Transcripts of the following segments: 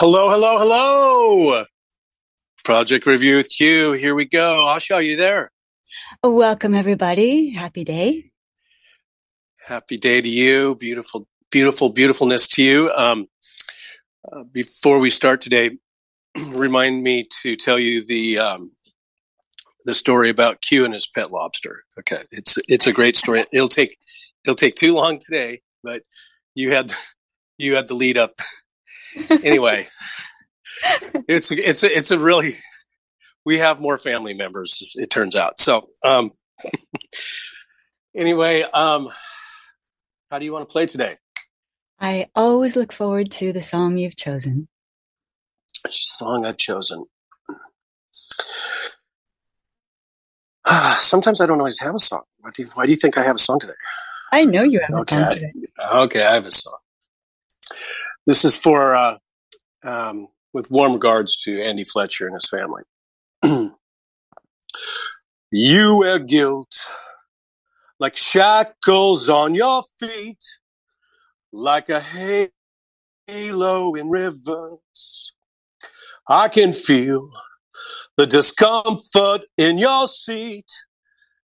Hello, hello, hello. Project Review with Q. Here we go. Asha, are you there? Welcome, everybody. Happy day. Happy day to you. Beautiful, beautiful, beautifulness to you. Um, uh, before we start today, remind me to tell you the um, the story about Q and his pet lobster. Okay, it's it's a great story. It'll take it'll take too long today, but you had you had the lead up anyway, it's it's it's a really we have more family members. It turns out. So um, anyway, um, how do you want to play today? I always look forward to the song you've chosen. Song I've chosen. Sometimes I don't always have a song. Why do you, why do you think I have a song today? I know you have a song today. Okay, I have a song. This is for uh, um, with warm regards to Andy Fletcher and his family. you wear guilt like shackles on your feet, like a halo in rivers. I can feel the discomfort in your seat,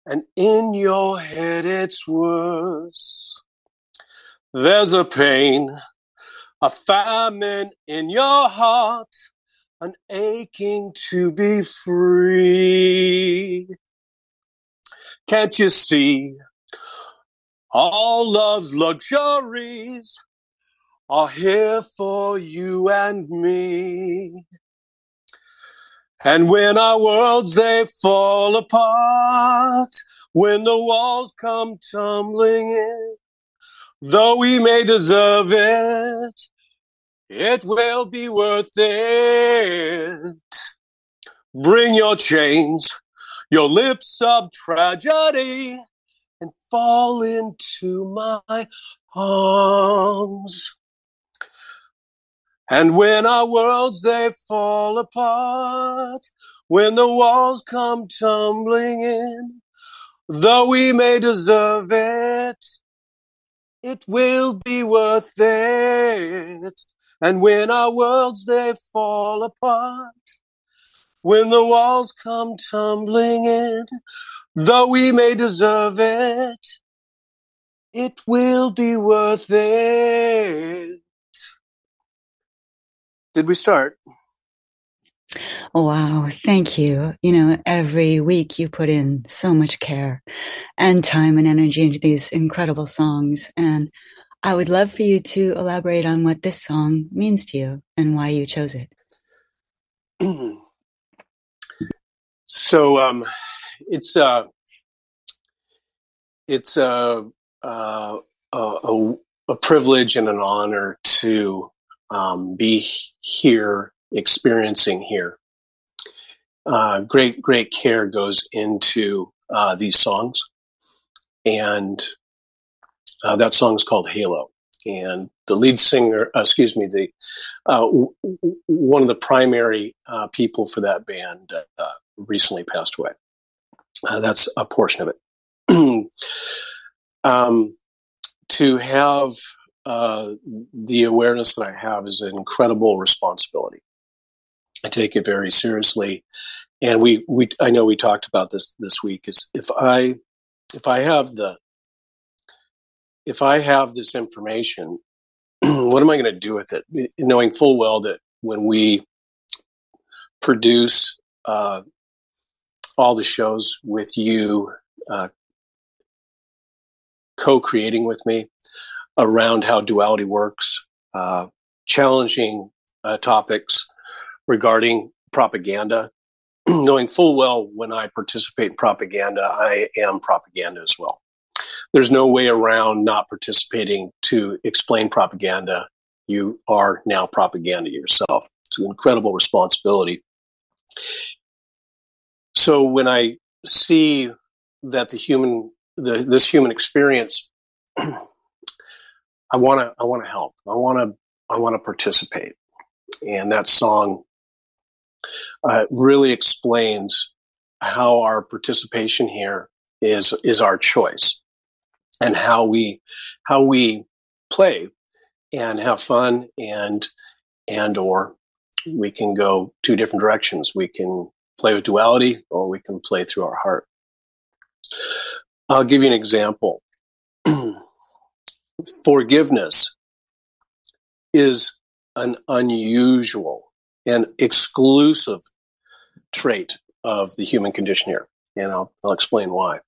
and in your head it's worse. There's a pain a famine in your heart, an aching to be free. Can't you see? All love's luxuries are here for you and me. And when our worlds they fall apart, when the walls come tumbling in, though we may deserve it, it will be worth it. Bring your chains, your lips of tragedy, and fall into my arms. And when our worlds they fall apart, when the walls come tumbling in, though we may deserve it, it will be worth it. And when our worlds they fall apart, when the walls come tumbling in, though we may deserve it, it will be worth it. Did we start? Wow, thank you. You know, every week you put in so much care and time and energy into these incredible songs. And I would love for you to elaborate on what this song means to you and why you chose it. so um, it's uh, it's a, uh, a, a privilege and an honor to um, be here, experiencing here. Uh, great, great care goes into uh, these songs, and uh, that song is called Halo. And the lead singer, uh, excuse me, the uh, w- one of the primary uh, people for that band uh, recently passed away. That's a portion of it. um, to have the awareness that I have is an incredible responsibility. I take it very seriously, and we, we I know we talked about this this week. Is if I if I have the if I have this information, what am I going to do with it? Knowing full well that when we produce uh, all the shows with you, uh, co creating with me around how duality works, uh, challenging uh, topics regarding propaganda, knowing full well when I participate in propaganda, I am propaganda as well there's no way around not participating to explain propaganda. You are now propaganda yourself. It's an incredible responsibility. So when I see that the human, the, this human experience, I want to, I want to help. I want to, I want to participate. And that song uh, really explains how our participation here is is our choice and how we how we play and have fun and and or we can go two different directions. We can play with duality or we can play through our heart. I'll give you an example. Forgiveness is an unusual and exclusive trait of the human condition here. And I'll, I'll explain why.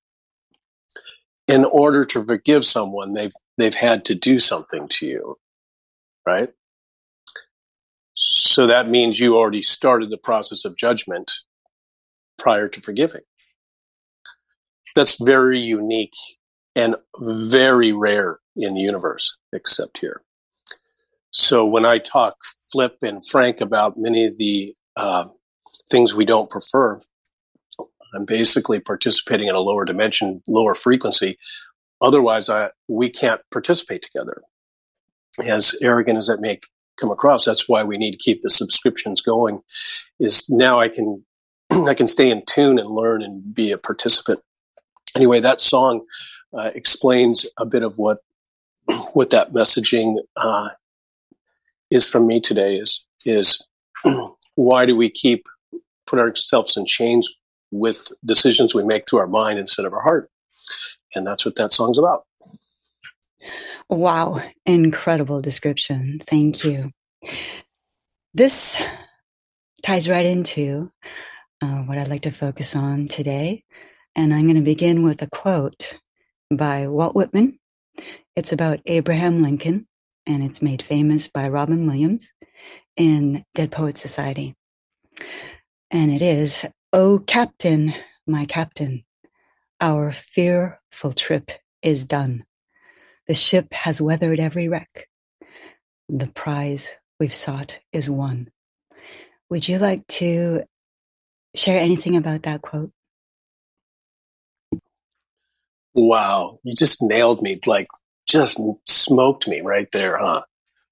In order to forgive someone, they've they've had to do something to you, right? So that means you already started the process of judgment prior to forgiving. That's very unique and very rare in the universe, except here. So when I talk flip and frank about many of the uh, things we don't prefer, I'm basically participating in a lower dimension, lower frequency. Otherwise, I, we can't participate together. As arrogant as that may come across, that's why we need to keep the subscriptions going. Is now I can I can stay in tune and learn and be a participant. Anyway, that song uh, explains a bit of what what that messaging uh, is from me today. Is is why do we keep put ourselves in chains with decisions we make through our mind instead of our heart? And that's what that song's about. Wow, incredible description. Thank you. This ties right into uh, what I'd like to focus on today. And I'm going to begin with a quote by Walt Whitman. It's about Abraham Lincoln, and it's made famous by Robin Williams in Dead Poet Society. And it is, Oh, Captain, my Captain, our fearful trip is done. The ship has weathered every wreck. The prize we've sought is won. Would you like to share anything about that quote? Wow, you just nailed me. Like, just smoked me right there, huh?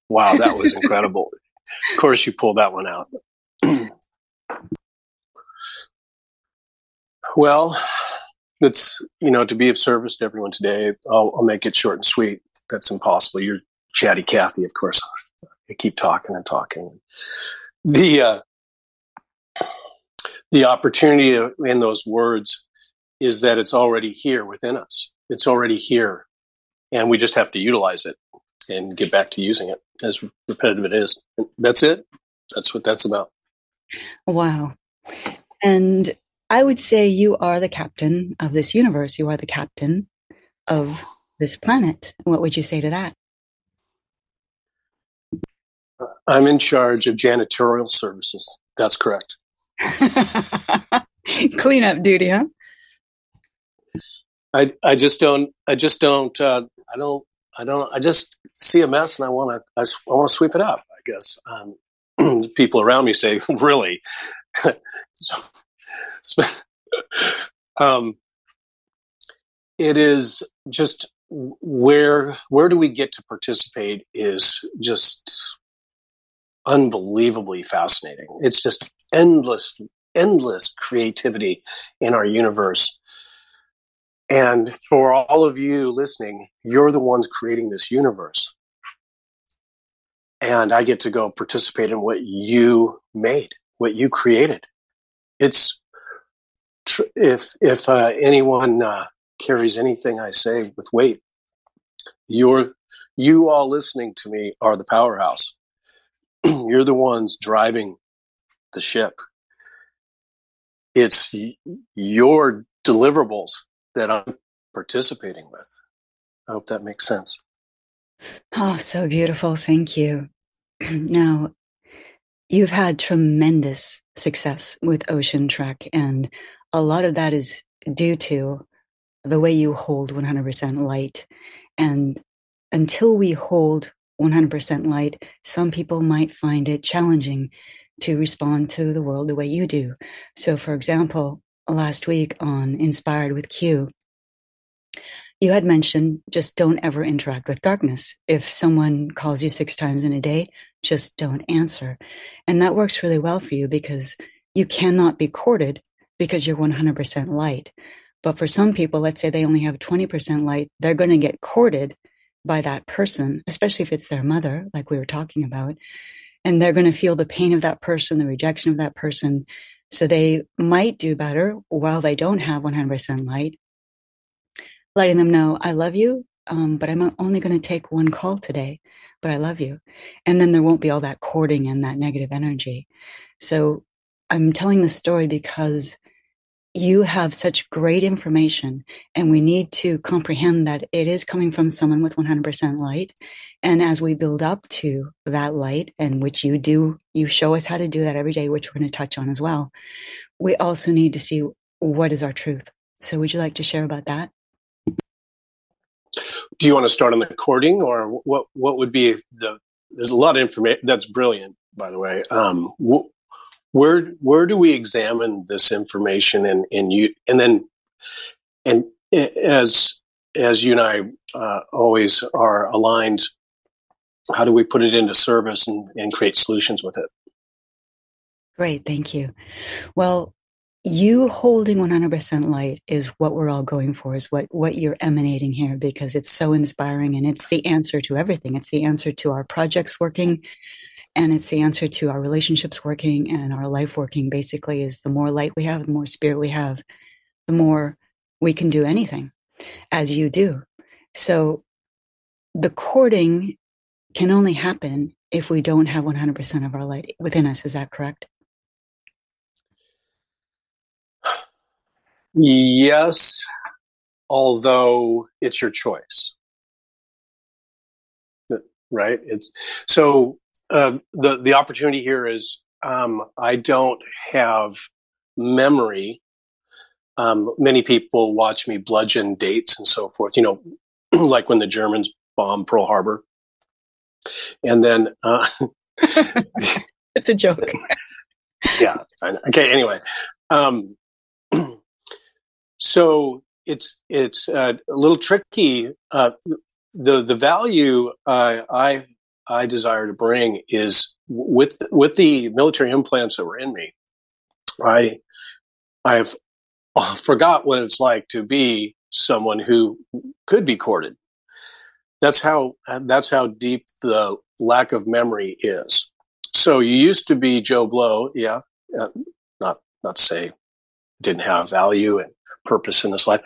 Wow, that was incredible. of course, you pulled that one out. well, it's, you know, to be of service to everyone today, I'll, I'll make it short and sweet. That's impossible. You're chatty Cathy, of course. I keep talking and talking. The, uh, the opportunity in those words is that it's already here within us. It's already here. And we just have to utilize it and get back to using it as repetitive it is. That's it. That's what that's about. Wow. And I would say you are the captain of this universe. You are the captain of this planet. What would you say to that? I'm in charge of janitorial services. That's correct. Cleanup duty, huh? I I just don't I just don't uh, I don't I don't I just see a mess and I want to I, I want to sweep it up. I guess um, people around me say, "Really?" um, it is just where where do we get to participate is just unbelievably fascinating. It's just endless, endless creativity in our universe. And for all of you listening, you're the ones creating this universe. And I get to go participate in what you made, what you created. It's if if uh, anyone uh, carries anything I say with weight, you're you all listening to me are the powerhouse. you're the ones driving the ship. It's your deliverables that I'm participating with. I hope that makes sense. Oh, so beautiful. Thank you. now, you've had tremendous success with Ocean Trek, and a lot of that is due to the way you hold 100% light. And until we hold 100% light, some people might find it challenging to respond to the world the way you do. So, for example, last week on Inspired with Q, you had mentioned just don't ever interact with darkness. If someone calls you six times in a day, just don't answer. And that works really well for you because you cannot be courted because you're 100% light. But for some people, let's say they only have 20% light, they're going to get courted by that person, especially if it's their mother, like we were talking about. and they're going to feel the pain of that person, the rejection of that person. So they might do better while they don't have 100% light, letting them know, I love you, um, but I'm only going to take one call today, but I love you. And then there won't be all that courting and that negative energy. So I'm telling this story because you have such great information and we need to comprehend that it is coming from someone with 100% light and as we build up to that light and which you do you show us how to do that every day which we're going to touch on as well we also need to see what is our truth so would you like to share about that do you want to start on the courting or what what would be the there's a lot of information that's brilliant by the way um, wh- where where do we examine this information and and you and then and as as you and I uh, always are aligned, how do we put it into service and, and create solutions with it? Great, thank you. Well, you holding 100% light is what we're all going for is what what you're emanating here because it's so inspiring and it's the answer to everything. It's the answer to our projects working and it's the answer to our relationships working and our life working basically is the more light we have the more spirit we have the more we can do anything as you do. So the courting can only happen if we don't have 100% of our light within us. Is that correct yes although it's your choice right it's so uh, the the opportunity here is um, I don't have memory. Um, many people watch me bludgeon dates and so forth. You know, like when the Germans bombed Pearl Harbor, and then uh, it's a joke. yeah. Okay. Anyway, um, so it's it's uh, a little tricky. Uh, the the value uh, I I desire to bring is with with the military implants that were in me. I I've forgot what it's like to be someone who could be courted. That's how that's how deep the lack of memory is. So you used to be Joe Blow, yeah, uh, not not say didn't have value and purpose in this life,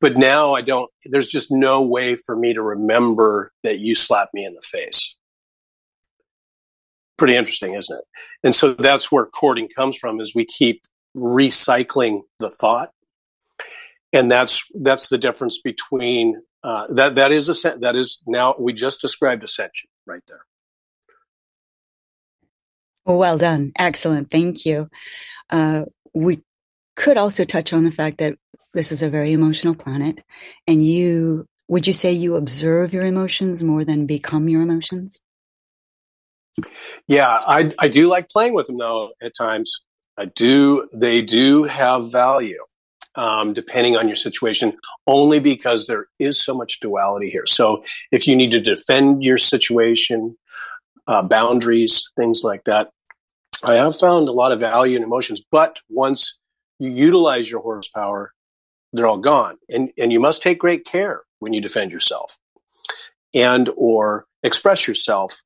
but now I don't. There's just no way for me to remember that you slapped me in the face pretty interesting, isn't it? And so that's where courting comes from is we keep recycling the thought. And that's that's the difference between uh, that that is a that is now we just described ascension right there. Well done, excellent, thank you. Uh, we could also touch on the fact that this is a very emotional planet, and you would you say you observe your emotions more than become your emotions? Yeah, I I do like playing with them though at times. I do. They do have value, um, depending on your situation. Only because there is so much duality here. So if you need to defend your situation, uh, boundaries, things like that, I have found a lot of value in emotions. But once you utilize your horsepower, they're all gone, and and you must take great care when you defend yourself, and or express yourself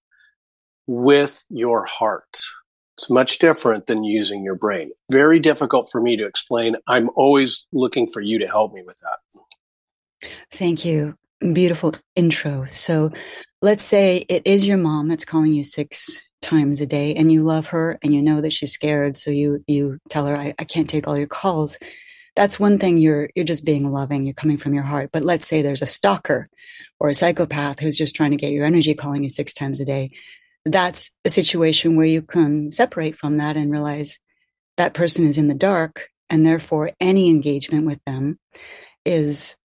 with your heart. It's much different than using your brain. Very difficult for me to explain. I'm always looking for you to help me with that. Thank you. Beautiful intro. So let's say it is your mom that's calling you six times a day and you love her and you know that she's scared. So you, you tell her, I, I can't take all your calls. That's one thing you're, you're just being loving. You're coming from your heart. But let's say there's a stalker or a psychopath who's just trying to get your energy calling you six times a day that's a situation where you can separate from that and realize that person is in the dark and therefore any engagement with them is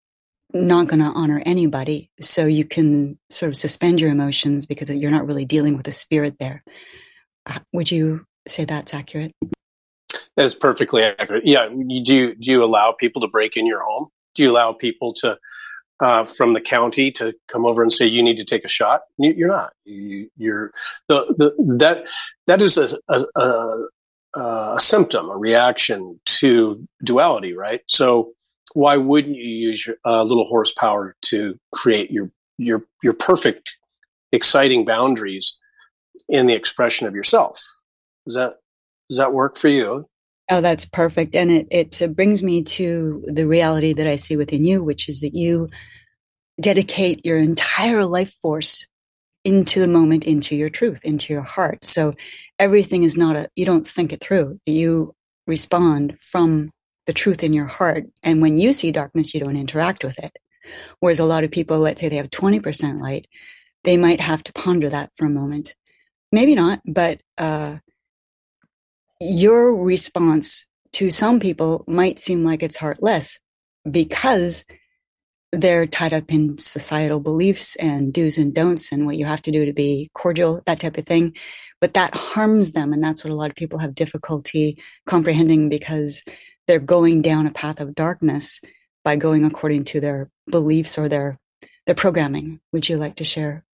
not going to honor anybody so you can sort of suspend your emotions because you're not really dealing with the spirit there uh, would you say that's accurate that is perfectly accurate yeah do you do you allow people to break in your home do you allow people to uh, from the county to come over and say you need to take a shot. You're not. You, are the, the that that is a, a, a, a symptom, a reaction to duality, right? So why wouldn't you use your uh, little horsepower to create your your your perfect, exciting boundaries in the expression of yourself. Does that does that work for you? Oh, that's perfect. And it, it brings me to the reality that I see within you, which is that you dedicate your entire life force into the moment, into your truth, into your heart. So everything is not a, you don't think it through. You respond from the truth in your heart. And when you see darkness, you don't interact with it. Whereas a lot of people, let's say they have 20% light, they might have to ponder that for a moment. Maybe not, but uh, your response to some people might seem like it's heartless because they're tied up in societal beliefs and do's and don'ts and what you have to do to be cordial, that type of thing. But that harms them. And that's what a lot of people have difficulty comprehending because they're going down a path of darkness by going according to their beliefs or their their programming. Would you like to share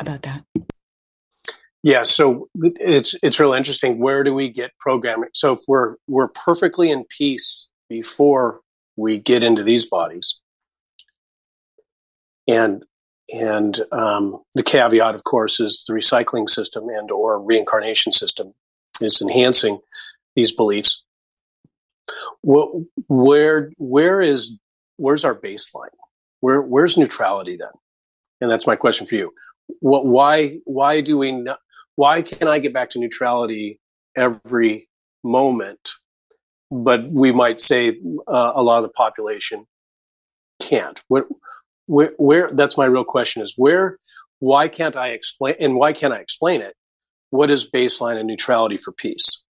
about that? Yeah, so it's it's real interesting. Where do we get programming? So if we're we're perfectly in peace before we get into these bodies, and and um, the caveat, of course, is the recycling system and or reincarnation system is enhancing these beliefs. What, where where is where's our baseline? Where where's neutrality then? And that's my question for you. What why why do we not, why can I get back to neutrality every moment? But we might say uh, a lot of the population can't. Where, where that's my real question is where why can't i explain and why can't i explain it what is baseline and neutrality for peace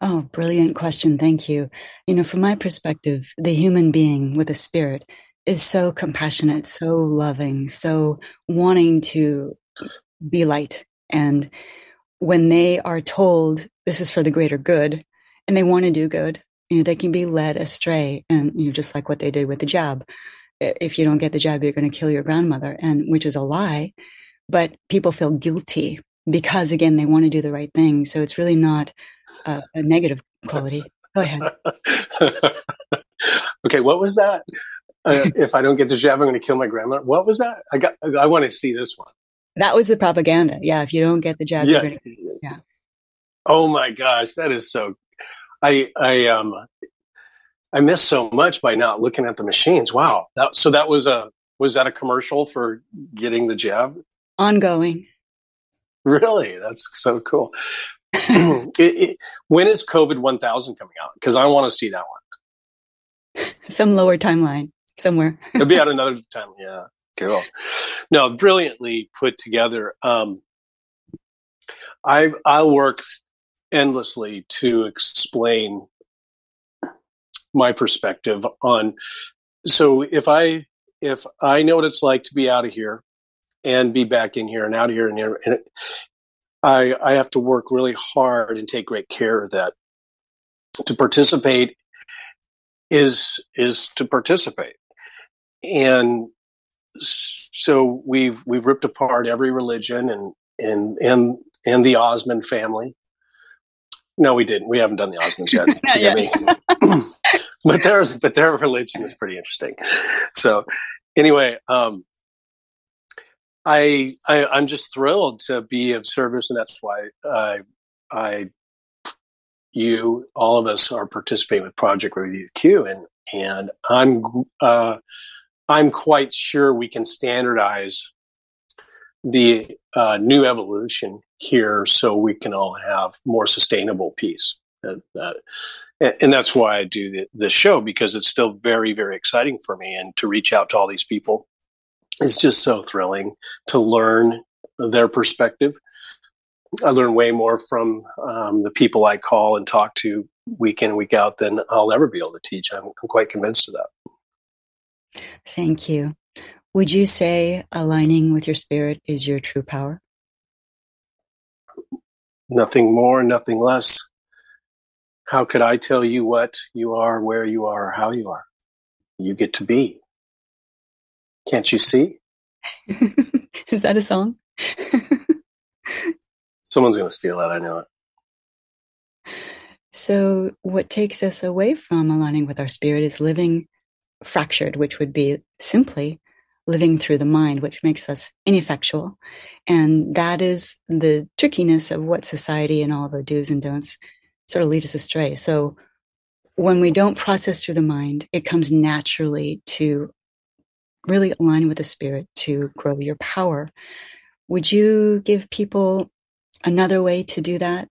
oh brilliant question thank you you know from my perspective the human being with a spirit is so compassionate so loving so wanting to be light and when they are told this is for the greater good and they want to do good you know they can be led astray and you know just like what they did with the jab if you don't get the jab, you're going to kill your grandmother, and which is a lie. But people feel guilty because, again, they want to do the right thing. So it's really not a, a negative quality. Go ahead. okay, what was that? Uh, if I don't get the jab, I'm going to kill my grandmother. What was that? I got. I want to see this one. That was the propaganda. Yeah, if you don't get the jab, yeah. Gonna, yeah. Oh my gosh, that is so. I I um I missed so much by not looking at the machines. Wow. That, so that was a was that a commercial for getting the jab? Ongoing. Really? That's so cool. it, it, when is COVID 1000 coming out? Because I want to see that one. Some lower timeline somewhere. It'll be at another time. Yeah. Cool. No, brilliantly put together. Um, I I'll work endlessly to explain my perspective on so if i if i know what it's like to be out of here and be back in here and out of here and, here, and i i have to work really hard and take great care of that to participate is is to participate and so we've we've ripped apart every religion and and and and the Osmond family. No, we didn't. We haven't done the Osmonds yet. But there's but their religion is pretty interesting. So anyway, um, I, I I'm just thrilled to be of service, and that's why I I you all of us are participating with Project Review Q, and and I'm uh, I'm quite sure we can standardize the uh, new evolution here so we can all have more sustainable peace. And that's why I do the, the show because it's still very, very exciting for me. And to reach out to all these people is just so thrilling to learn their perspective. I learn way more from um, the people I call and talk to week in, week out than I'll ever be able to teach. I'm, I'm quite convinced of that. Thank you. Would you say aligning with your spirit is your true power? Nothing more, nothing less. How could I tell you what you are, where you are, or how you are? You get to be. Can't you see? Is that a song? Someone's going to steal that. I know it. So, what takes us away from aligning with our spirit is living fractured, which would be simply living through the mind, which makes us ineffectual. And that is the trickiness of what society and all the do's and don'ts sort of lead us astray. So when we don't process through the mind, it comes naturally to really align with the spirit to grow your power. Would you give people another way to do that?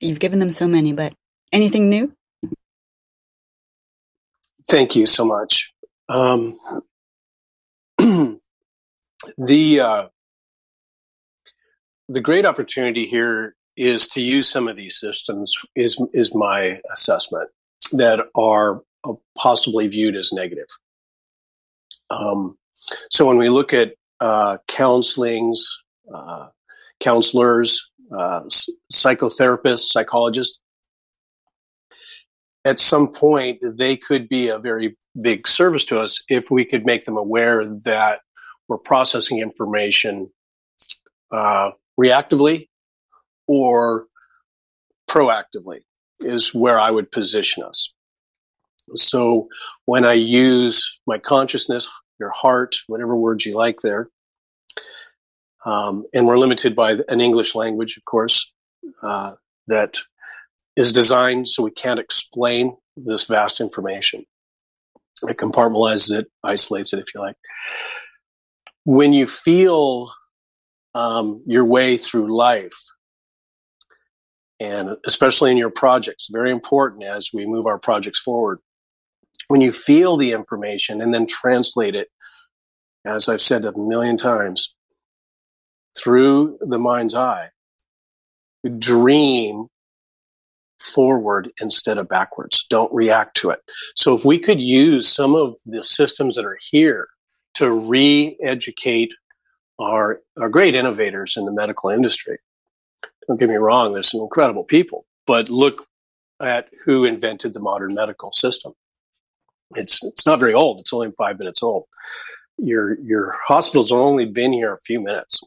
You've given them so many, but anything new? Thank you so much. Um, the uh, the great opportunity here is to use some of these systems is is my assessment that are uh, possibly viewed as negative. Um, so when we look at uh, counselings, uh, counselors, uh, psychotherapists, psychologists, at some point they could be a very big service to us if we could make them aware that we're processing information uh, reactively or proactively is where I would position us. So when I use my consciousness, your heart, whatever words you like there, um, and we're limited by an English language, of course, uh, that is designed so we can't explain this vast information. It compartmentalizes it, isolates it, if you like. When you feel um, your way through life, and especially in your projects, very important as we move our projects forward. When you feel the information and then translate it, as I've said a million times, through the mind's eye, dream forward instead of backwards. Don't react to it. So if we could use some of the systems that are here to re-educate our, our great innovators in the medical industry. Don't get me wrong, there's some incredible people, but look at who invented the modern medical system. It's it's not very old. It's only five minutes old. Your your hospital's only been here a few minutes.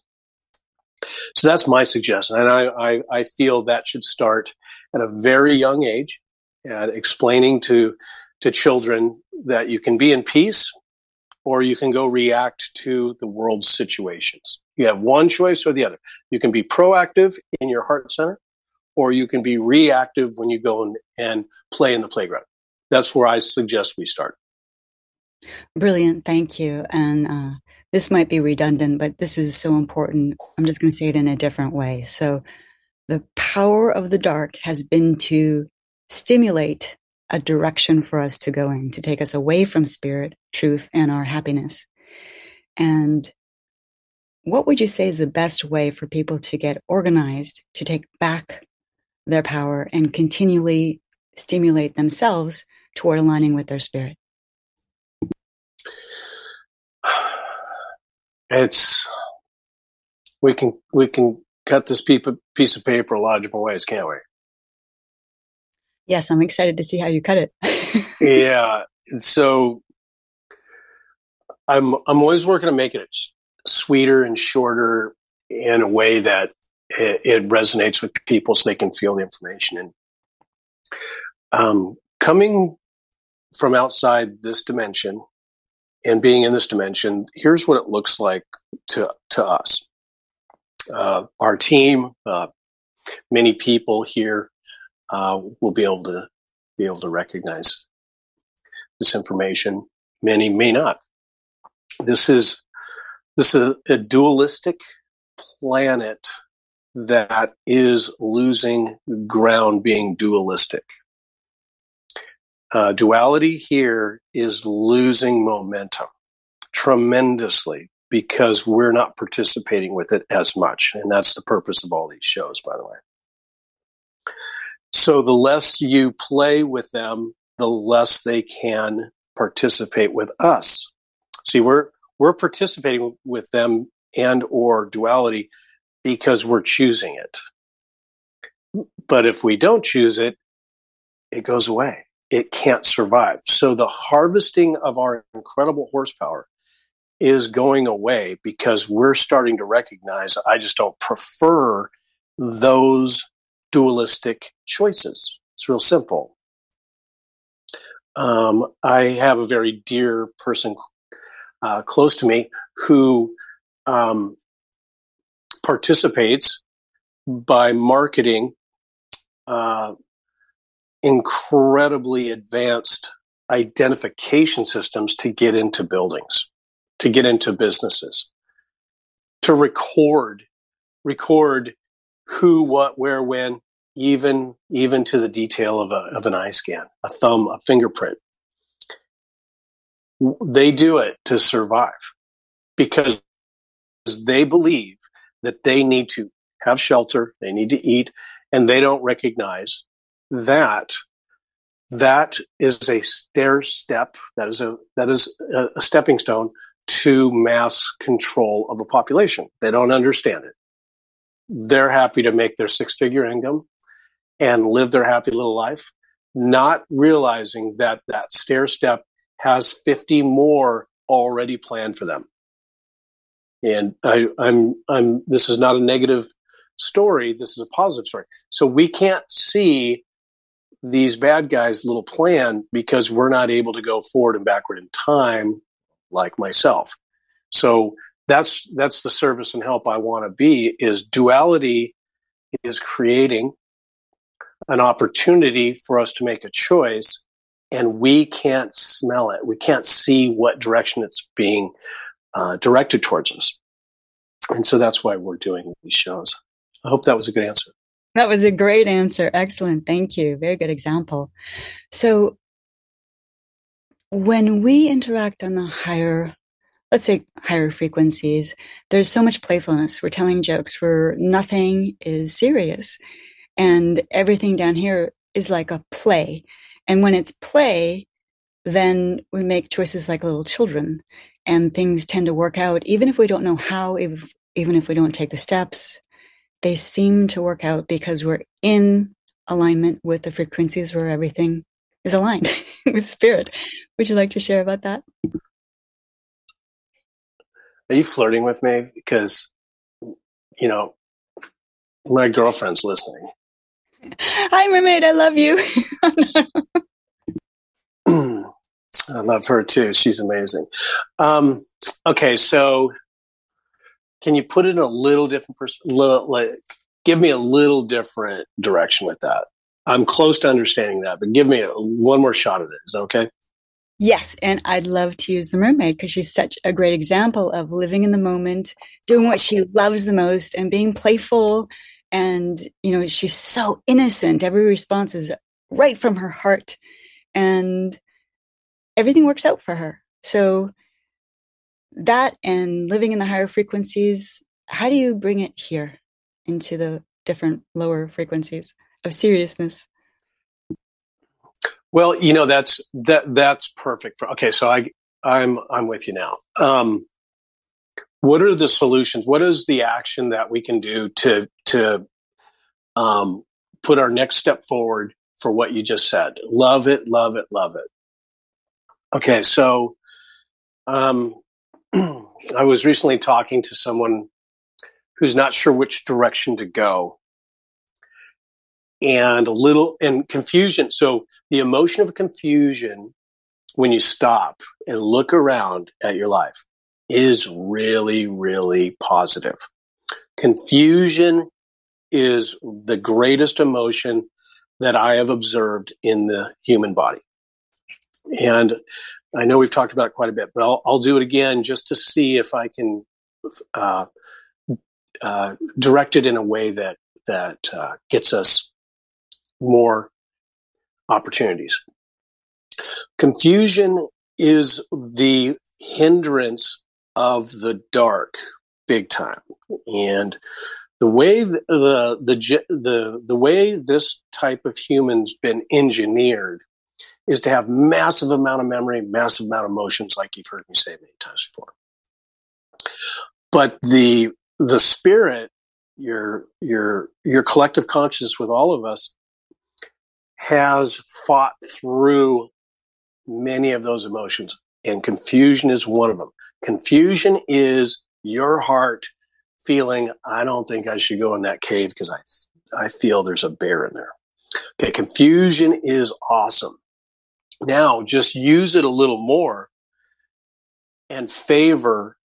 So that's my suggestion, and I, I, I feel that should start at a very young age at explaining to to children that you can be in peace or you can go react to the world's situations. You have one choice or the other. You can be proactive in your heart center or you can be reactive when you go and, and play in the playground. That's where I suggest we start. Brilliant. Thank you. And uh, this might be redundant, but this is so important. I'm just going to say it in a different way. So, the power of the dark has been to stimulate a direction for us to go in, to take us away from spirit, truth, and our happiness. And what would you say is the best way for people to get organized, to take back their power and continually stimulate themselves toward aligning with their spirit? It's we can we can cut this piece of paper a lot of different ways, can't we? Yes, I'm excited to see how you cut it. yeah. So I'm I'm always working to make it sweeter and shorter in a way that it, it resonates with people so they can feel the information. And um, coming from outside this dimension and being in this dimension, here's what it looks like to to us uh, our team, uh, many people here uh, will be able to be able to recognize this information. Many may not. This is this is a, a dualistic planet that is losing ground being dualistic. Uh, duality here is losing momentum tremendously because we're not participating with it as much. And that's the purpose of all these shows, by the way. So the less you play with them, the less they can participate with us. See, we're, we're participating with them and or duality because we're choosing it. But if we don't choose it, it goes away. It can't survive. So the harvesting of our incredible horsepower is going away because we're starting to recognize I just don't prefer those dualistic choices. It's real simple. Um, I have a very dear person uh, close to me who um, participates by marketing uh, incredibly advanced identification systems to get into buildings, to get into businesses, to record, record who, what, where, when, even even to the detail of a of an eye scan, a thumb, a fingerprint. They do it to survive because they believe that they need to have shelter, they need to eat, and they don't recognize that that is a stair step that is a that is a stepping stone to mass control of a population they don't understand it they're happy to make their six figure income and live their happy little life not realizing that that stair step has 50 more already planned for them and I, I'm, I'm, this is not a negative story. This is a positive story. So we can't see these bad guys' little plan because we're not able to go forward and backward in time, like myself. So that's that's the service and help I want to be. Is duality is creating an opportunity for us to make a choice, and we can't smell it. We can't see what direction it's being uh, directed towards us. And so that's why we're doing these shows. I hope that was a good answer. That was a great answer. Excellent. Thank you. Very good example. So when we interact on the higher, let's say higher frequencies, there's so much playfulness. We're telling jokes where nothing is serious. And everything down here is like a play. And when it's play, then we make choices like little children and things tend to work out even if we don't know how if, even if we don't take the steps they seem to work out because we're in alignment with the frequencies where everything is aligned with spirit. Would you like to share about that? Are you flirting with me? Because you know my girlfriend's listening. Hi mermaid. I love you. I love her too. She's amazing. Um, okay, so can you put it in a little different perspective? Like, give me a little different direction with that. I'm close to understanding that, but give me a, one more shot at it. Is that okay? Yes, and I'd love to use the mermaid because she's such a great example of living in the moment, doing what she loves the most, and being playful. And you know, she's so innocent. Every response is right from her heart, and everything works out for her. So that and living in the higher frequencies, how do you bring it here into the different lower frequencies of seriousness? Well, you know that's that that's perfect for okay. So I I'm I'm with you now. Um, what are the solutions? What is the action that we can do to to um, put our next step forward for what you just said? Love it, love it, love it. Okay, so um, I was recently talking to someone who's not sure which direction to go, and a little and confusion. So the emotion of confusion when you stop and look around at your life is really, really positive. Confusion is the greatest emotion that I have observed in the human body. And I know we've talked about it quite a bit, but I'll, I'll do it again just to see if I can uh, uh, direct it in a way that that uh, gets us more opportunities. Confusion is the hindrance of the dark, big time, and the way the the the the, way this type of human's been engineered is to have massive amount of memory, massive amount of emotions, like you've heard me say many times before. But the the spirit, your your your collective consciousness with all of us, has fought through many of those emotions, and confusion is one of them. Confusion is your heart feeling, I don't think I should go in that cave because I I feel there's a bear in there. Okay, confusion is awesome. Now just use it a little more and favor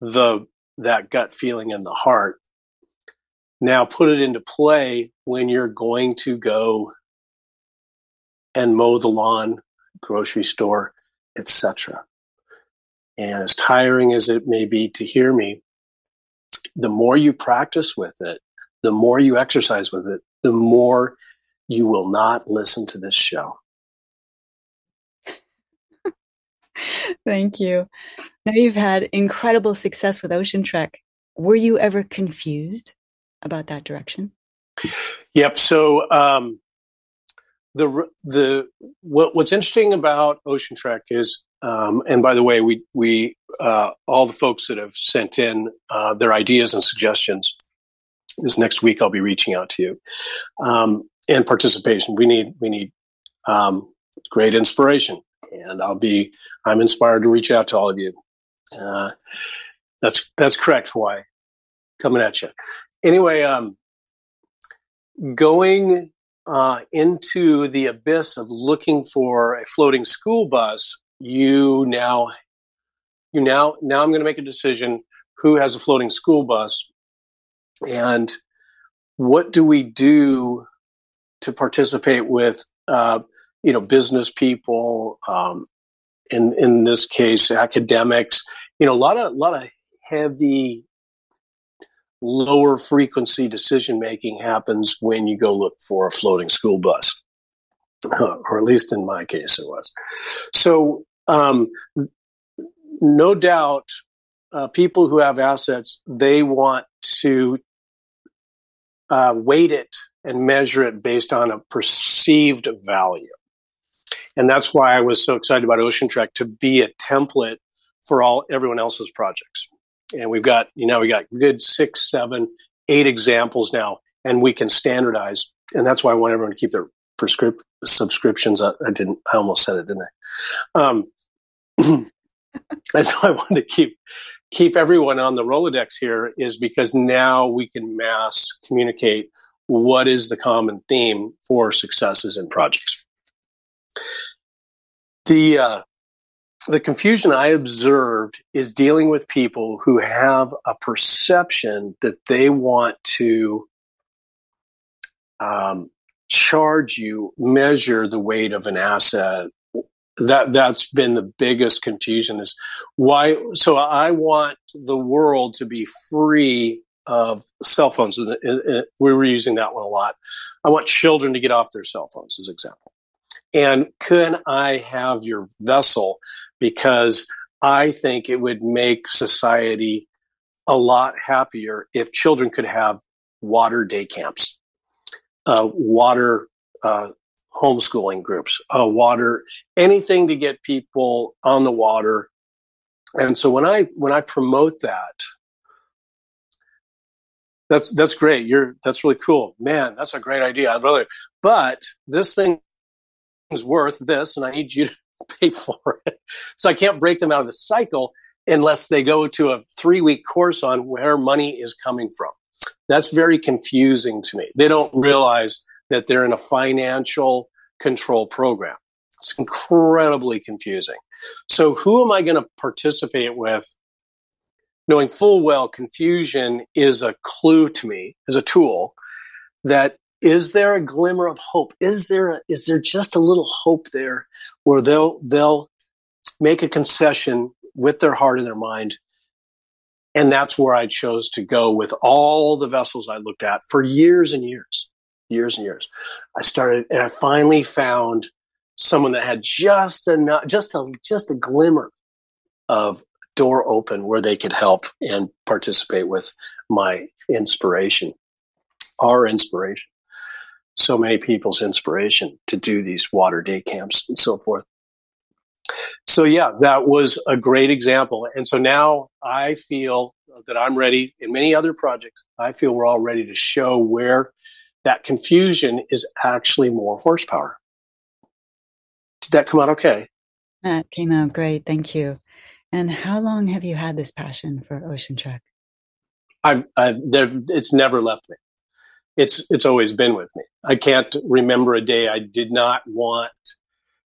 the that gut feeling in the heart. Now put it into play when you're going to go and mow the lawn, grocery store, etc. And as tiring as it may be to hear me, the more you practice with it, the more you exercise with it, the more you will not listen to this show. Thank you. Now you've had incredible success with Ocean Trek. Were you ever confused about that direction? Yep. So um, the the what, what's interesting about Ocean Trek is, um, and by the way, we we uh, all the folks that have sent in uh, their ideas and suggestions. This next week, I'll be reaching out to you. Um, and participation. We need we need um, great inspiration, and I'll be I'm inspired to reach out to all of you. Uh, that's that's correct. Why coming at you? Anyway, um, going uh, into the abyss of looking for a floating school bus, you now you now now I'm going to make a decision who has a floating school bus and what do we do to participate with uh, you know business people um, in in this case academics you know a lot of a lot of heavy lower frequency decision making happens when you go look for a floating school bus or at least in my case it was so um, no doubt uh, people who have assets they want to uh, weight it and measure it based on a perceived value. And that's why I was so excited about Ocean Trek to be a template for all everyone else's projects. And we've got, you know, we got good six, seven, eight examples now, and we can standardize. And that's why I want everyone to keep their prescript subscriptions. I, I didn't, I almost said it, didn't I? Um, that's why I wanted to keep keep everyone on the Rolodex here is because now we can mass communicate what is the common theme for successes in projects. The uh, the confusion I observed is dealing with people who have a perception that they want to um, charge you, measure the weight of an asset. That that's been the biggest confusion is why so i want the world to be free of cell phones. We were using that one a lot. I want children to get off their cell phones as example and can i have your vessel because i think it would make society a lot happier if children could have water day camps uh, water uh, homeschooling groups, uh, water, anything to get people on the water. And so when I when I promote that, that's that's great. You're that's really cool, man. That's a great idea. I'd rather, but this thing is worth this, and I need you to pay for it. So I can't break them out of the cycle unless they go to a three week course on where money is coming from. That's very confusing to me. They don't realize that they're in a financial control program. It's incredibly confusing. So, who am I going to participate with? Knowing full well confusion is a clue to me, is a tool that is there a glimmer of hope? Is there a, is there just a little hope there where they'll they'll make a concession with their heart and their mind and that's where I chose to go with all the vessels I looked at for years and years years and years. I started, and I finally found someone that had just enough, just a just a glimmer of door open where they could help and participate with my inspiration, our inspiration. So many people's inspiration to do these water day camps and so forth. So yeah, that was a great example. And so now I feel that I'm ready in many other projects. I feel we're all ready to show where that confusion is actually more horsepower. Did that come out okay? That came out great. Thank you. And how long have you had this passion for Ocean Trek? I've, I've it's never left me. It's it's always been with me. I can't remember a day I did not want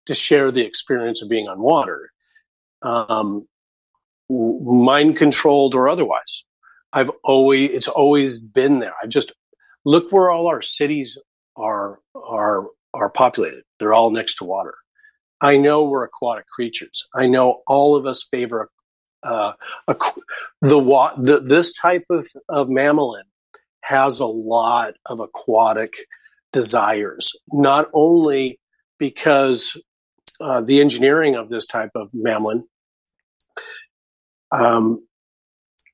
to share the experience of being on water. Um, mind controlled or otherwise. I've always it's always been there. I've just look where all our cities are are are populated. They're all next to water. I know we're aquatic creatures. I know all of us favor uh, the, the this type of of mammalian has a lot of aquatic desires. Not only because uh, the engineering of this type of mammalian um,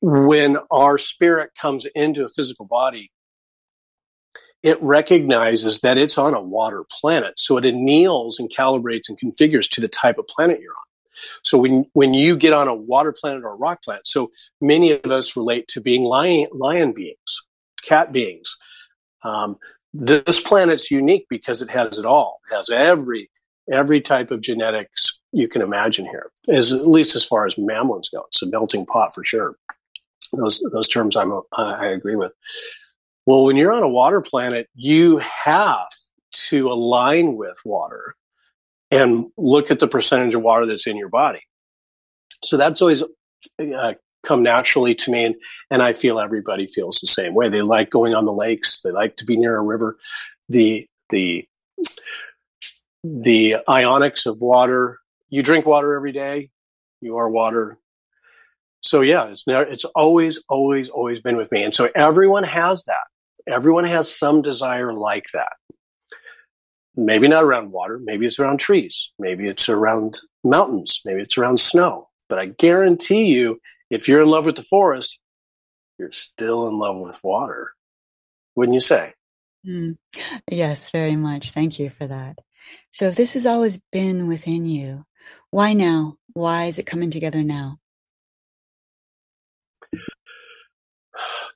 when our spirit comes into a physical body, it recognizes that it's on a water planet. So it anneals and calibrates and configures to the type of planet you're on. So when, when you get on a water planet or a rock planet, so many of us relate to being lion, lion beings, cat beings. Um, this planet's unique because it has it all. It has every every type of genetics you can imagine here, as at least as far as mammals go. It's a melting pot for sure. Those those terms I'm I agree with. Well, when you're on a water planet, you have to align with water and look at the percentage of water that's in your body. So that's always uh, come naturally to me, and, and I feel everybody feels the same way. They like going on the lakes. They like to be near a river. The the the ionics of water. You drink water every day. You are water. So yeah, it's never, it's always, always, always been with me. And so everyone has that. Everyone has some desire like that. Maybe not around water. Maybe it's around trees. Maybe it's around mountains. Maybe it's around snow. But I guarantee you, if you're in love with the forest, you're still in love with water. Wouldn't you say? Mm. Yes, very much. Thank you for that. So if this has always been within you, why now? Why is it coming together now?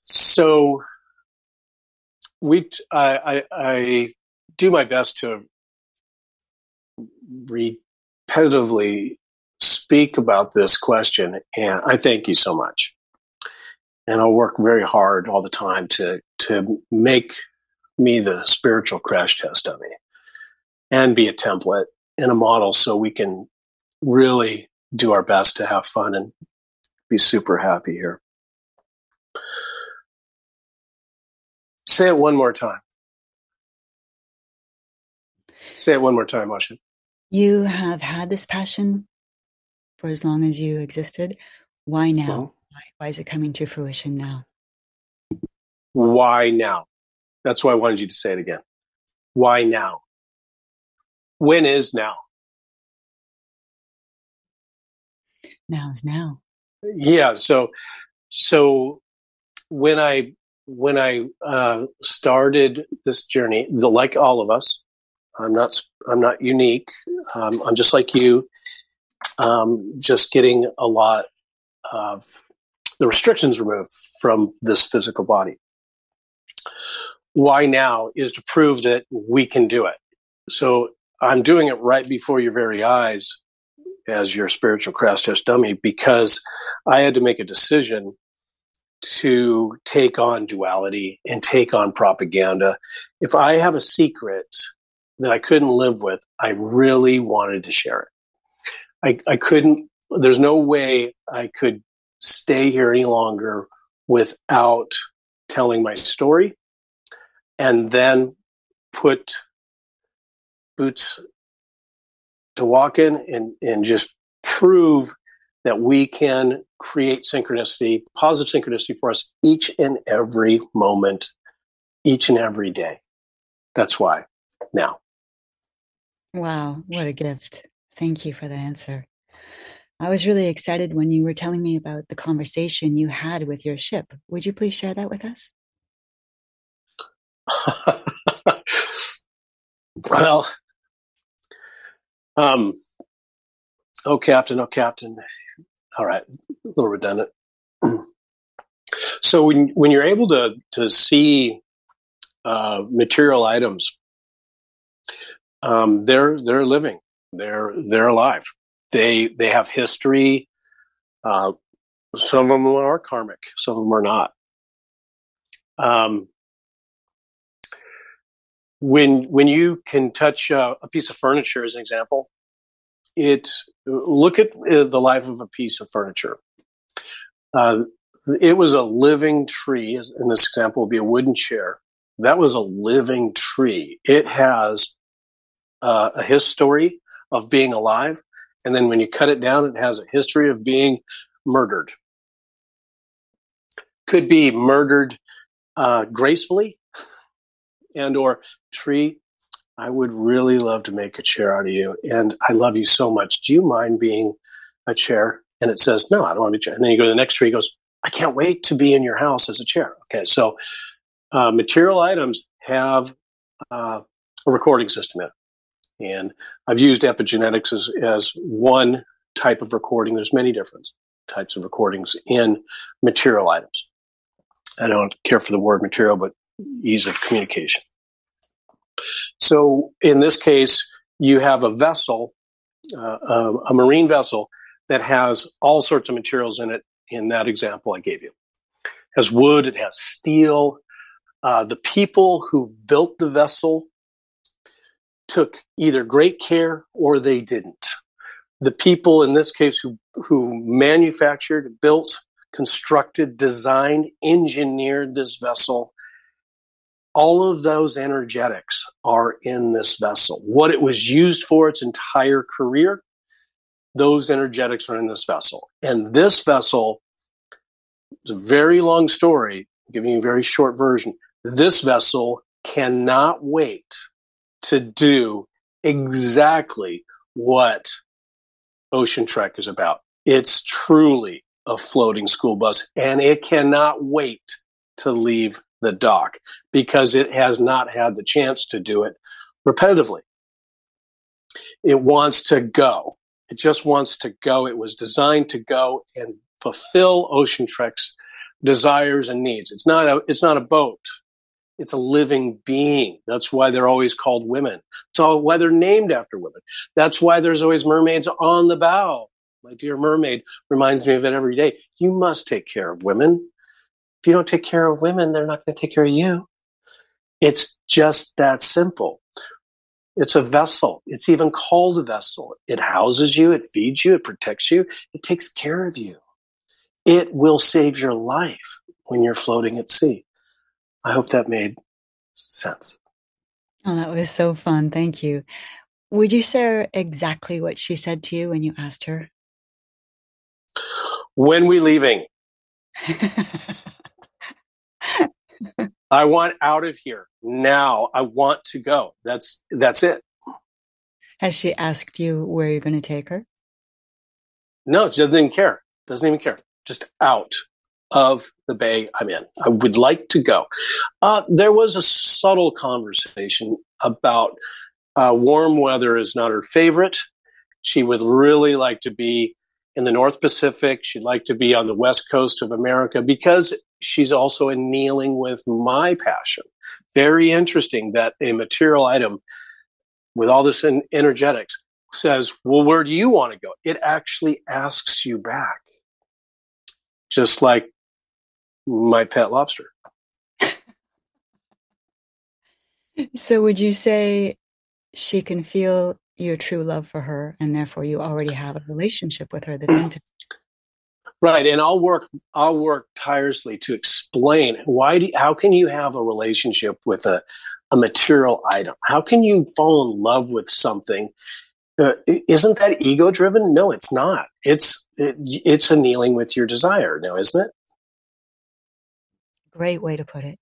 So we, I, I, I do my best to repetitively speak about this question, and I thank you so much. And I'll work very hard all the time to to make me the spiritual crash test dummy and be a template and a model so we can really do our best to have fun and be super happy here. Say it one more time. Say it one more time, Asha. You have had this passion for as long as you existed. Why now? Well, why, why is it coming to fruition now? Why now? That's why I wanted you to say it again. Why now? When is now? Now is now. Yeah. So, so when I when I uh, started this journey, the, like all of us, I'm not I'm not unique. Um, I'm just like you, um, just getting a lot of the restrictions removed from this physical body. Why now is to prove that we can do it. So I'm doing it right before your very eyes as your spiritual crash test dummy because I had to make a decision to take on duality and take on propaganda. If I have a secret that I couldn't live with, I really wanted to share it. I, I couldn't, there's no way I could stay here any longer without telling my story and then put boots to walk in and, and just prove that we can create synchronicity, positive synchronicity for us each and every moment, each and every day. That's why now. Wow, what a gift. Thank you for that answer. I was really excited when you were telling me about the conversation you had with your ship. Would you please share that with us? well, um, oh, Captain, oh, Captain. All right, a little redundant. so when when you're able to to see uh, material items, um, they're they're living, they're they're alive. They they have history. Uh, some of them are karmic, some of them are not. Um, when when you can touch a piece of furniture as an example it look at uh, the life of a piece of furniture Uh, it was a living tree. In this example, would be a wooden chair. That was a living tree. It has uh, a history of being alive, and then when you cut it down, it has a history of being murdered. Could be murdered uh, gracefully, and or tree. I would really love to make a chair out of you, and I love you so much. Do you mind being a chair? And it says, no, I don't want to be a chair. And then you go to the next tree. Goes, I can't wait to be in your house as a chair. Okay, so uh, material items have uh, a recording system in it. And I've used epigenetics as, as one type of recording. There's many different types of recordings in material items. I don't care for the word material, but ease of communication. So in this case, you have a vessel, uh, a, a marine vessel that has all sorts of materials in it. In that example I gave you, it has wood, it has steel, uh, the people who built the vessel took either great care or they didn't. The people in this case who, who manufactured, built, constructed, designed, engineered this vessel, all of those energetics are in this vessel. What it was used for its entire career, those energetics are in this vessel. And this vessel, it's a very long story, I'm giving you a very short version. This vessel cannot wait to do exactly what Ocean Trek is about. It's truly a floating school bus and it cannot wait to leave the dock because it has not had the chance to do it repetitively. It wants to go. It just wants to go. It was designed to go and fulfill Ocean Trek's desires and needs. It's not a, it's not a boat. It's a living being. That's why they're always called women. All why they're named after women. That's why there's always mermaids on the bow. My dear mermaid reminds me of it every day. You must take care of women. If you don't take care of women, they're not going to take care of you. It's just that simple. It's a vessel. It's even called a vessel. It houses you, it feeds you, it protects you, it takes care of you. It will save your life when you're floating at sea. I hope that made sense. Oh, that was so fun. Thank you. Would you share exactly what she said to you when you asked her? When we leaving? I want out of here now. I want to go. That's that's it. Has she asked you where you're going to take her? No, she doesn't even care. Doesn't even care. Just out of the bay I'm in. I would like to go. Uh, there was a subtle conversation about uh, warm weather is not her favorite. She would really like to be in the North Pacific. She'd like to be on the West Coast of America because she's also annealing with my passion. Very interesting that a material item with all this in energetics says, Well, where do you want to go? It actually asks you back. Just like my pet lobster. so, would you say she can feel your true love for her, and therefore you already have a relationship with her that's intimate? Right, and I'll work. I'll work tirelessly to explain why. Do, how can you have a relationship with a a material item? How can you fall in love with something? Uh, isn't that ego driven? No, it's not. It's it, it's annealing with your desire. Now, isn't it? Great way to put it.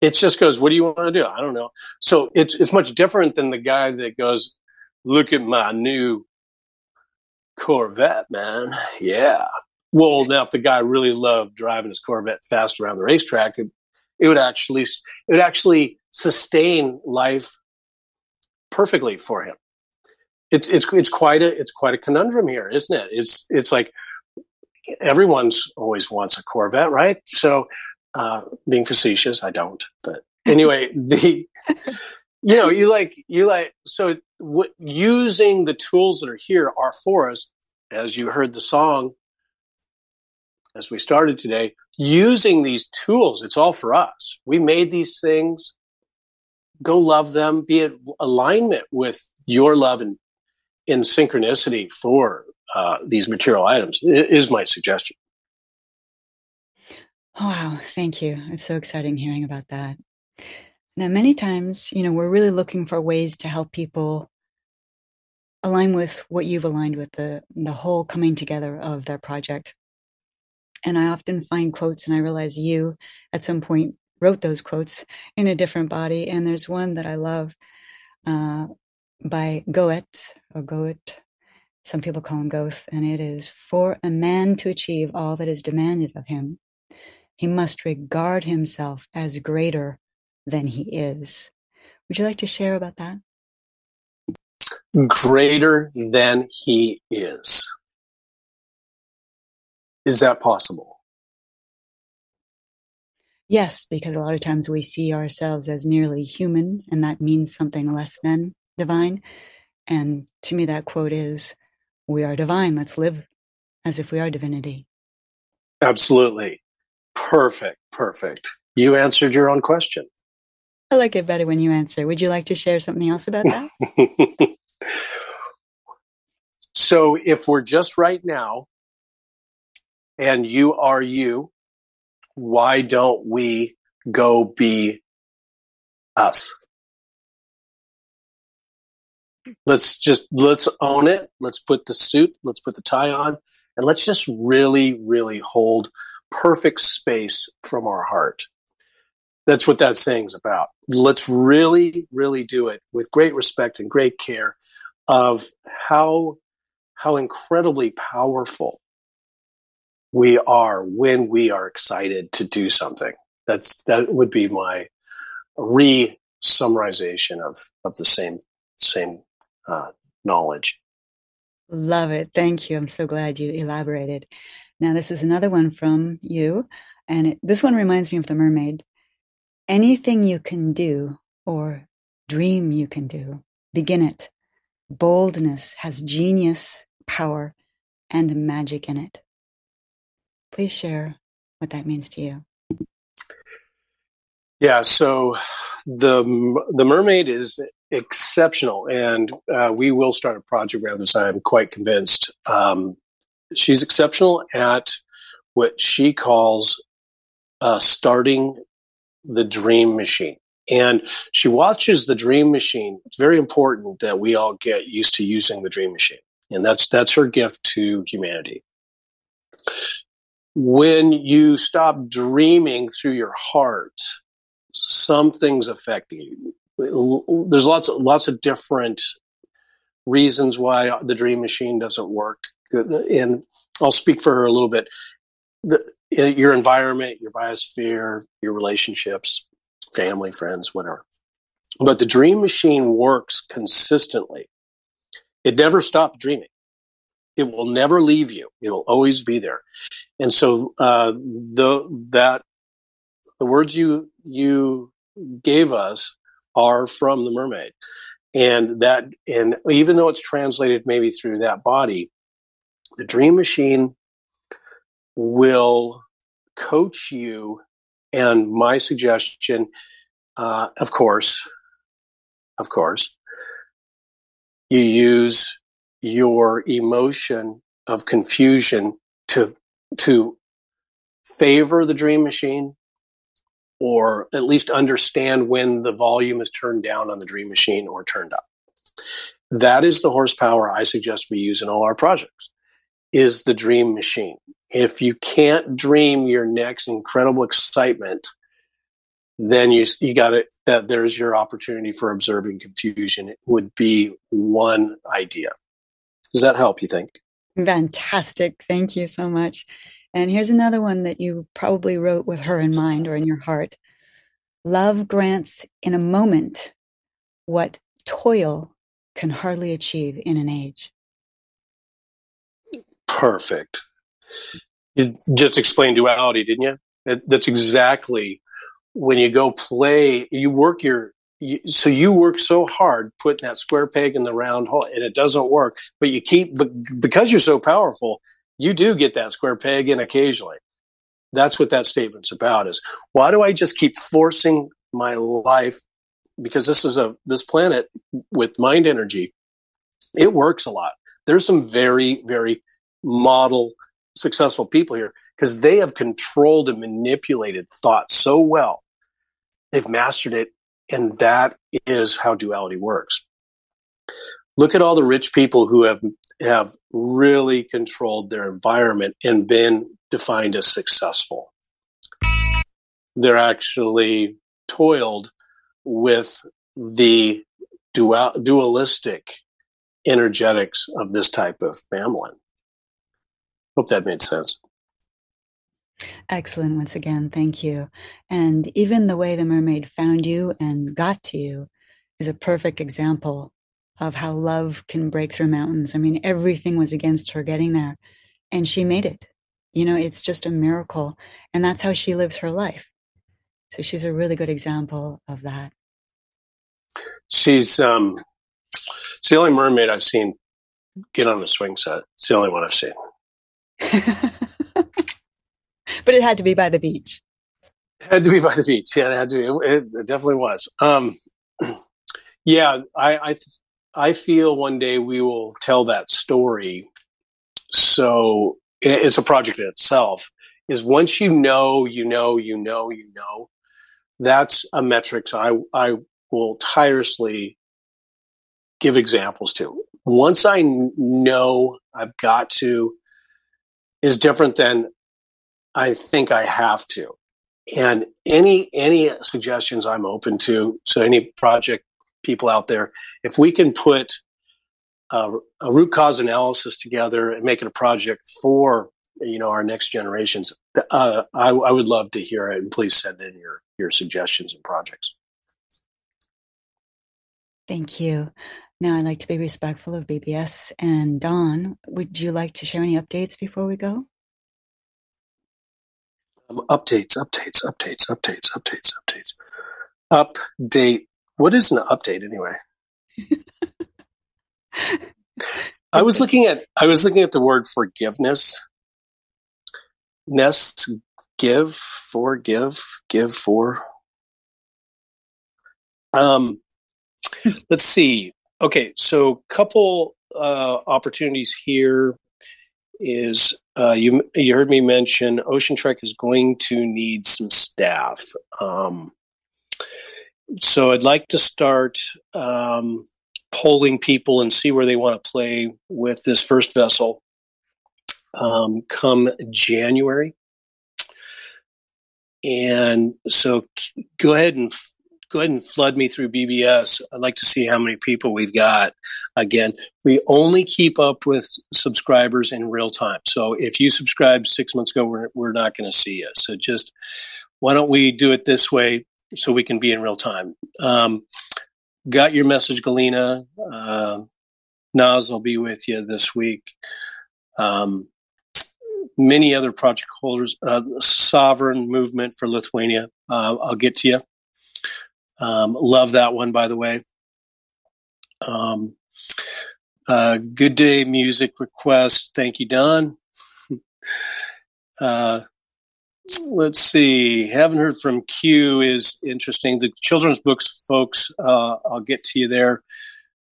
It just goes, what do you want to do? I don't know. So it's it's much different than the guy that goes, look at my new Corvette, man. Yeah. Well, now if the guy really loved driving his Corvette fast around the racetrack, it, it would actually it would actually sustain life perfectly for him. It's it's it's quite a it's quite a conundrum here, isn't it? It's it's like everyone's always wants a Corvette, right? So, uh, being facetious, I don't. But anyway, the you know you like you like so w- using the tools that are here are for us, as you heard the song as we started today. Using these tools, it's all for us. We made these things. Go love them. Be in alignment with your love and in synchronicity for uh, these material items is my suggestion. Wow, thank you. It's so exciting hearing about that. Now, many times, you know, we're really looking for ways to help people align with what you've aligned with the the whole coming together of their project. And I often find quotes, and I realize you at some point wrote those quotes in a different body. And there's one that I love uh, by Goethe or Goethe. Some people call him Goethe, and it is For a man to achieve all that is demanded of him, he must regard himself as greater than he is. Would you like to share about that? Greater than he is. Is that possible? Yes, because a lot of times we see ourselves as merely human, and that means something less than divine. And to me, that quote is, We are divine. Let's live as if we are divinity. Absolutely. Perfect. Perfect. You answered your own question. I like it better when you answer. Would you like to share something else about that? so, if we're just right now, and you are you, why don't we go be us? Let's just let's own it. Let's put the suit, let's put the tie on, and let's just really, really hold perfect space from our heart. That's what that saying's about. Let's really, really do it with great respect and great care of how how incredibly powerful we are when we are excited to do something. That's that would be my re summarization of of the same same uh, knowledge. Love it. Thank you. I'm so glad you elaborated. Now, this is another one from you, and it, this one reminds me of the mermaid. Anything you can do or dream you can do, begin it. Boldness has genius, power, and magic in it. Please share what that means to you. Yeah, so the the mermaid is exceptional, and uh, we will start a project around this. I am quite convinced. Um, she's exceptional at what she calls uh, starting the dream machine, and she watches the dream machine. It's very important that we all get used to using the dream machine, and that's that's her gift to humanity when you stop dreaming through your heart, something's affecting you. There's lots of, lots of different reasons why the dream machine doesn't work. And I'll speak for her a little bit. The, your environment, your biosphere, your relationships, family, friends, whatever. But the dream machine works consistently. It never stops dreaming. It will never leave you. It will always be there. And so uh, the that the words you you gave us are from the mermaid, and that and even though it's translated maybe through that body, the dream machine will coach you. And my suggestion, uh, of course, of course, you use your emotion of confusion to to favor the dream machine or at least understand when the volume is turned down on the dream machine or turned up that is the horsepower i suggest we use in all our projects is the dream machine if you can't dream your next incredible excitement then you you got it that there's your opportunity for observing confusion it would be one idea does that help, you think? Fantastic. Thank you so much. And here's another one that you probably wrote with her in mind or in your heart. Love grants in a moment what toil can hardly achieve in an age. Perfect. You just explained duality, didn't you? That's exactly when you go play, you work your so you work so hard putting that square peg in the round hole and it doesn't work but you keep because you're so powerful you do get that square peg in occasionally that's what that statement's about is why do i just keep forcing my life because this is a this planet with mind energy it works a lot there's some very, very model successful people here because they have controlled and manipulated thought so well. They've mastered it. And that is how duality works. Look at all the rich people who have have really controlled their environment and been defined as successful. They're actually toiled with the dual, dualistic energetics of this type of family. Hope that made sense. Excellent. Once again, thank you. And even the way the mermaid found you and got to you is a perfect example of how love can break through mountains. I mean, everything was against her getting there, and she made it. You know, it's just a miracle. And that's how she lives her life. So she's a really good example of that. She's um it's the only mermaid I've seen get on a swing set. It's the only one I've seen. but it had to be by the beach. It had to be by the beach. Yeah, it had to be. It, it definitely was. Um, yeah, I, I, I feel one day we will tell that story. So it's a project in itself. Is once you know, you know, you know, you know, that's a metric I I will tirelessly give examples to. Once I know I've got to is different than I think I have to. And any any suggestions I'm open to. So any project people out there, if we can put a, a root cause analysis together and make it a project for you know our next generations, uh, I, I would love to hear it. And please send in your your suggestions and projects. Thank you. Now, I'd like to be respectful of BBS and Don. Would you like to share any updates before we go? Um, updates, updates, updates, updates, updates, updates. Update. What is an update anyway? I was looking at I was looking at the word forgiveness. Nest give, forgive, give for. Um, let's see. Okay, so couple uh, opportunities here is uh, you you heard me mention Ocean Trek is going to need some staff. Um, so I'd like to start um, polling people and see where they want to play with this first vessel um, come January. And so go ahead and go ahead and flood me through BBS. I'd like to see how many people we've got. Again, we only keep up with subscribers in real time. So if you subscribed six months ago, we're, we're not going to see you. So just why don't we do it this way so we can be in real time? Um, got your message, Galina. Uh, Naz will be with you this week. Um, many other project holders, uh, Sovereign Movement for Lithuania. Uh, I'll get to you. Um, love that one, by the way. Um, uh, good day music request. Thank you, Don. uh, let's see. Haven't heard from Q is interesting. The children's books, folks. Uh, I'll get to you there.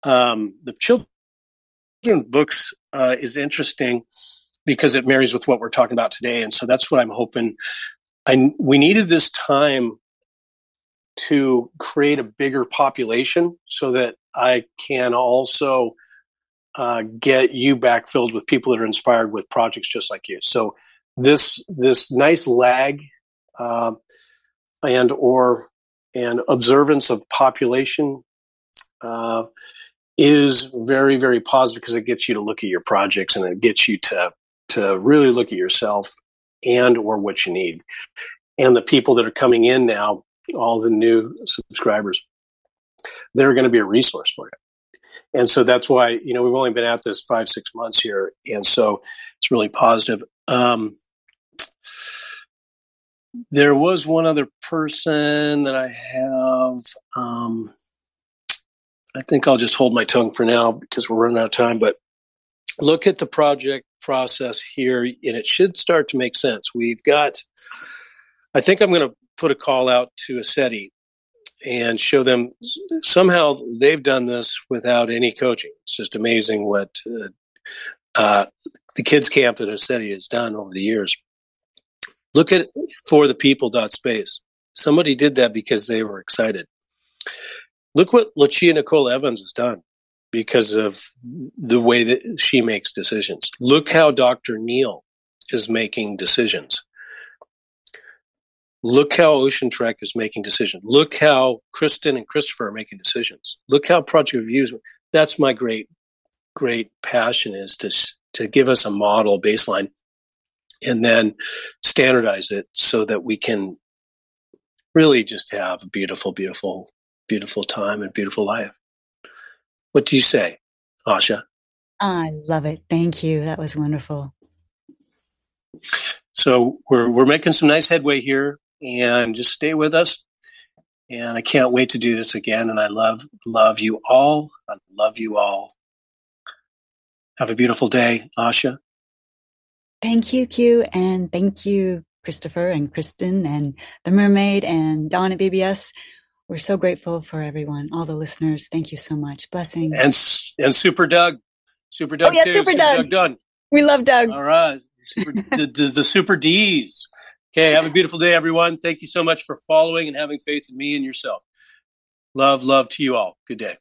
Um, the children's books uh, is interesting because it marries with what we're talking about today, and so that's what I'm hoping. I we needed this time to create a bigger population so that I can also uh, get you backfilled with people that are inspired with projects just like you. So this this nice lag uh, and or an observance of population uh, is very very positive because it gets you to look at your projects and it gets you to to really look at yourself and or what you need and the people that are coming in now all the new subscribers, they're going to be a resource for you. And so that's why, you know, we've only been at this five, six months here. And so it's really positive. Um, there was one other person that I have. Um, I think I'll just hold my tongue for now because we're running out of time. But look at the project process here, and it should start to make sense. We've got, I think I'm going to put a call out to ASETI and show them somehow they've done this without any coaching. It's just amazing what uh, uh, the kids camp that Ossetia has done over the years. Look at for the people dot space. Somebody did that because they were excited. Look what Lucia Nicole Evans has done because of the way that she makes decisions. Look how Dr. Neil is making decisions. Look how Ocean Trek is making decisions. Look how Kristen and Christopher are making decisions. Look how Project Views. That's my great, great passion is to to give us a model baseline, and then standardize it so that we can really just have a beautiful, beautiful, beautiful time and beautiful life. What do you say, Asha? I love it. Thank you. That was wonderful. So we're we're making some nice headway here, and just stay with us. And I can't wait to do this again. And I love love you all. I love you all. Have a beautiful day, Asha. Thank you, Q, and thank you, Christopher and Kristen and the Mermaid and Don at BBS. We're so grateful for everyone, all the listeners. Thank you so much. Blessings. And and Super Doug, Super oh, Doug oh, yeah, too. Super, Super Doug. Doug done. We love Doug. All right, super, the, the, the Super D's. Okay, have a beautiful day, everyone. Thank you so much for following and having faith in me and yourself. Love, love to you all. Good day.